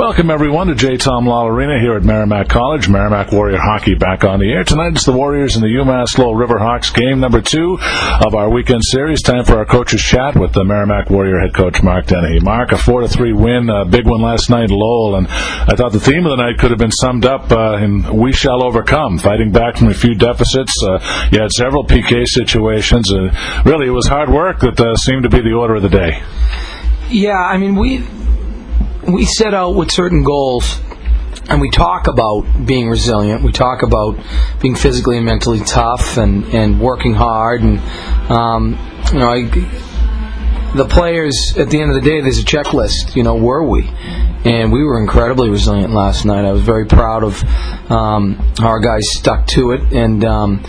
Welcome everyone to J. Thom Lawler Arena here at Merrimack College. Merrimack Warrior Hockey back on the air. Tonight it's the Warriors and the UMass Lowell River Hawks game number two of our weekend series. Time for our coaches chat with the Merrimack Warrior head coach Mark Dennehy. Mark, a four to three win, a big one last night Lowell, and I thought the theme of the night could have been summed up uh, in "We shall overcome." Fighting back from a few deficits, uh, you had several PK situations. Uh, really, it was hard work that uh, seemed to be the order of the day. Yeah, I mean we we set out with certain goals and we talk about being resilient. We talk about being physically and mentally tough and, and working hard. And um, you know, I, the players at the end of the day, there's a checklist. You know, were we? And we were incredibly resilient last night. I was very proud of um, our guys stuck to it and. Um,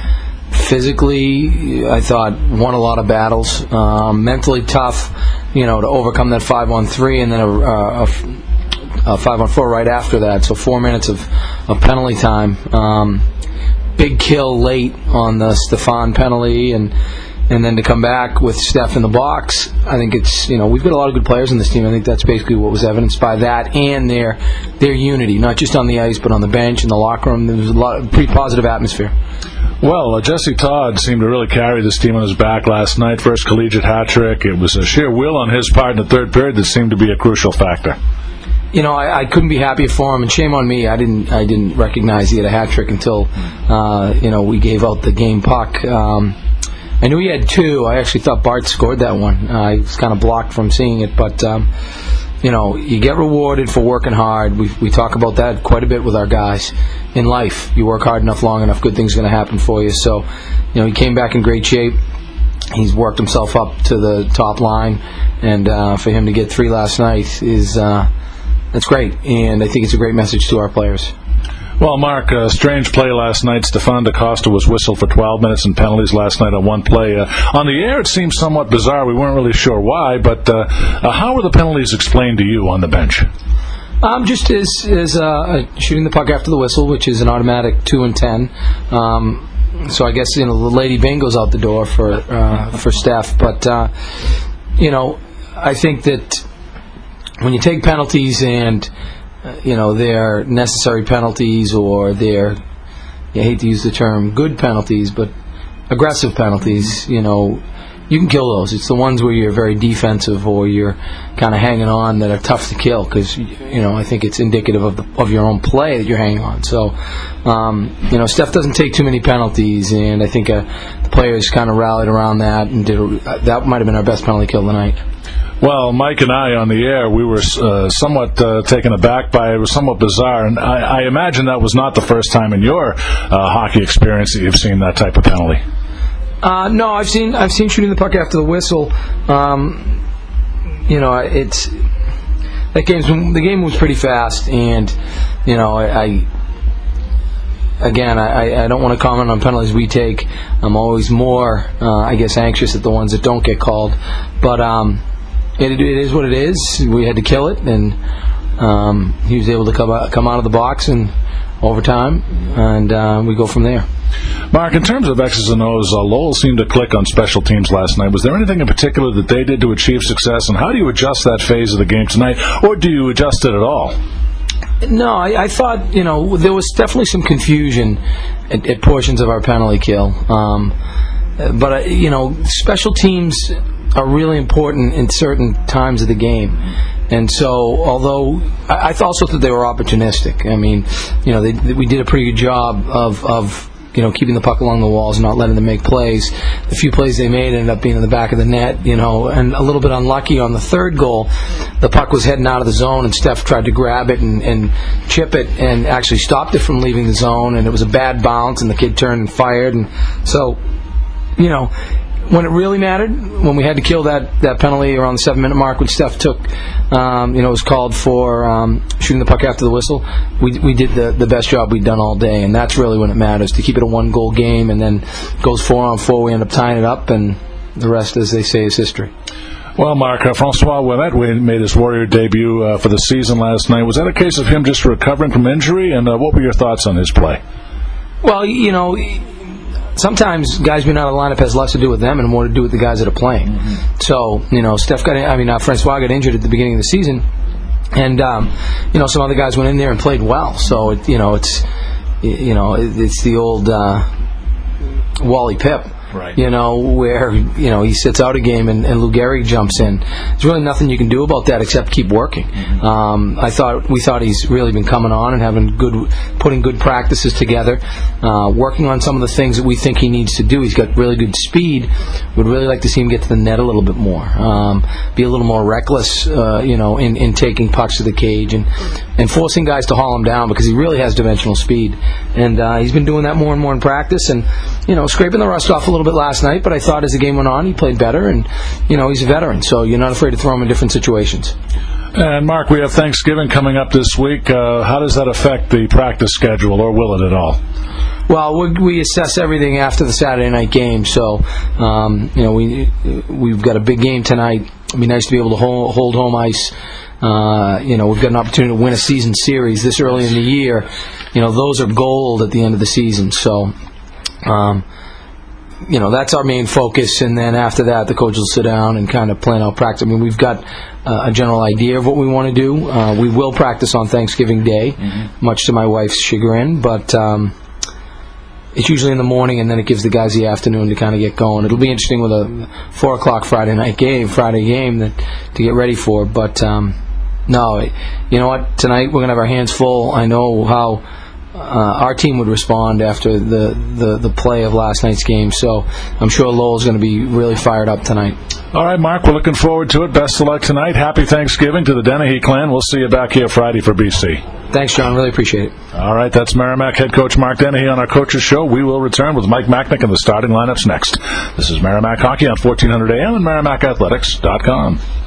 physically, I thought won a lot of battles. Um, mentally tough, you know, to overcome that five on three, and then a, a, a five on four right after that. So four minutes of, of penalty time. Um, big kill late on the Stephane penalty, and and then to come back with Steph in the box. I think it's you know we've got a lot of good players in this team. I think that's basically what was evidenced by that and their their unity, not just on the ice but on the bench in the locker room. There was a lot of pretty positive atmosphere. Well, uh, Jesse Todd seemed to really carry this team on his back last night. First collegiate hat trick. It was a sheer will on his part in the third period that seemed to be a crucial factor. You know, I, I couldn't be happier for him, and shame on me. I didn't, I didn't recognize he had a hat trick until, uh, you know, we gave out the game puck. Um, I knew he had two. I actually thought Bart scored that one. Uh, I was kind of blocked from seeing it, but. Um, you know, you get rewarded for working hard. We, we talk about that quite a bit with our guys in life. You work hard enough, long enough, good things are going to happen for you. So, you know, he came back in great shape. He's worked himself up to the top line, and uh, for him to get three last night is uh, that's great. And I think it's a great message to our players. Well, Mark, uh, strange play last night. Stephane Da Costa was whistled for 12 minutes and penalties last night on one play. Uh, on the air, it seemed somewhat bizarre. We weren't really sure why, but uh, uh how were the penalties explained to you on the bench? Um, just as, as uh, shooting the puck after the whistle, which is an automatic two and ten. Um, so I guess you know the Lady Byng's out the door for uh, for Steph, but you know I think that when you take penalties and you know, they're necessary penalties or they're, I hate to use the term good penalties, but aggressive penalties, you know, you can kill those. It's the ones where you're very defensive or you're kind of hanging on that are tough to kill because you know I think it's indicative of the, of your own play that you're hanging on. So um, you know Steph doesn't take too many penalties, and I think uh, the players kind of rallied around that and did. A, that might have been our best penalty kill tonight. Well, Mike and I on the air, we were uh, somewhat uh, taken aback by it. It was somewhat bizarre, and I, I, imagine that was not the first time in your uh, hockey experience that you've seen that type of penalty. Uh, no, I've seen I've seen shooting the puck after the whistle. Um, you know, it's that game's the game was pretty fast, and you know, I, I again, I, I don't want to comment on penalties we take. I'm always more, uh, I guess, anxious at the ones that don't get called. But um, it, it is what it is. We had to kill it, and um, he was able to come out, come out of the box and overtime, and uh, we go from there. Mark, in terms of X's and O's, uh, Lowell seemed to click on special teams last night. Was there anything in particular that they did to achieve success, and how do you adjust that phase of the game tonight, or do you adjust it at all? No, I, I thought you know there was definitely some confusion at, at portions of our penalty kill, um, but uh, you know special teams are really important in certain times of the game. And so, although I, I also thought they were opportunistic. I mean, you know, they, we did a pretty good job of, of you know, keeping the puck along the walls and not letting them make plays. The few plays they made ended up being in the back of the net, you know, and a little bit unlucky on the third goal. The puck was heading out of the zone, and Steph tried to grab it and, and chip it, and actually stopped it from leaving the zone. And it was a bad bounce, and the kid turned and fired. And so, you know, when it really mattered, when we had to kill that, that penalty around the seven minute mark, which Steph took, um, you know, was called for um, shooting the puck after the whistle. We, we did the, the best job we'd done all day, and that's really when it matters to keep it a one goal game, and then goes four on four. We end up tying it up, and the rest, as they say, is history. Well, Mark, uh, Francois Ouimet made his Warrior debut uh, for the season last night. Was that a case of him just recovering from injury, and uh, what were your thoughts on his play? Well, you know, sometimes guys being out of the lineup has less to do with them and more to do with the guys that are playing. Mm-hmm. So, you know, Steph got, I mean, uh, Francois got injured at the beginning of the season. and um, you know some other guys went in there and played well. So it, you know it's you know it's the old uh, Wally Pipp Right. You know, where you know he sits out a game and, and Lou Gehrig jumps in. There's really nothing you can do about that except keep working. Mm-hmm. Um, I thought we thought he's really been coming on and having good, putting good practices together, uh, working on some of the things that we think he needs to do. He's got really good speed. Would really like to see him get to the net a little bit more, um, be a little more reckless, uh, you know, in, in taking pucks to the cage and and forcing guys to haul him down because he really has dimensional speed. And uh, he's been doing that more and more in practice and you know scraping the rust off a little bit last night. But I thought as the game went on, he played better and you know he's a veteran, so you're not afraid to throw him in different situations. And Mark, we have Thanksgiving coming up this week. Uh, how does that affect the practice schedule, or will it at all? Well, we, we assess everything after the Saturday night game, so um, you know we we've got a big game tonight. It'd be nice to be able to hold, hold home ice. Uh, you know, we've got an opportunity to win a season series this early in the year. You know, those are gold at the end of the season. So, um, you know, that's our main focus. And then after that, the coach will sit down and kind of plan out practice. I mean, we've got uh, a general idea of what we want to do. Uh, we will practice on Thanksgiving Day, much to my wife's chagrin, but. Um, it's usually in the morning, and then it gives the guys the afternoon to kind of get going. It'll be interesting with a four o'clock Friday night game, Friday game that to get ready for. But um, no, you know what? Tonight we're gonna have our hands full. I know how uh, our team would respond after the, the the play of last night's game, so I'm sure Lowell's going to be really fired up tonight. All right, Mark, we're looking forward to it. Best of luck tonight. Happy Thanksgiving to the Dennehy clan. We'll see you back here Friday for BC. Thanks, John. Really appreciate it. All right, that's Merrimack head coach Mark Dennehy on our coaches show. We will return with Mike Macknick and the starting lineups next. This is Merrimack Hockey on 1400 AM and MerrimackAthletics.com.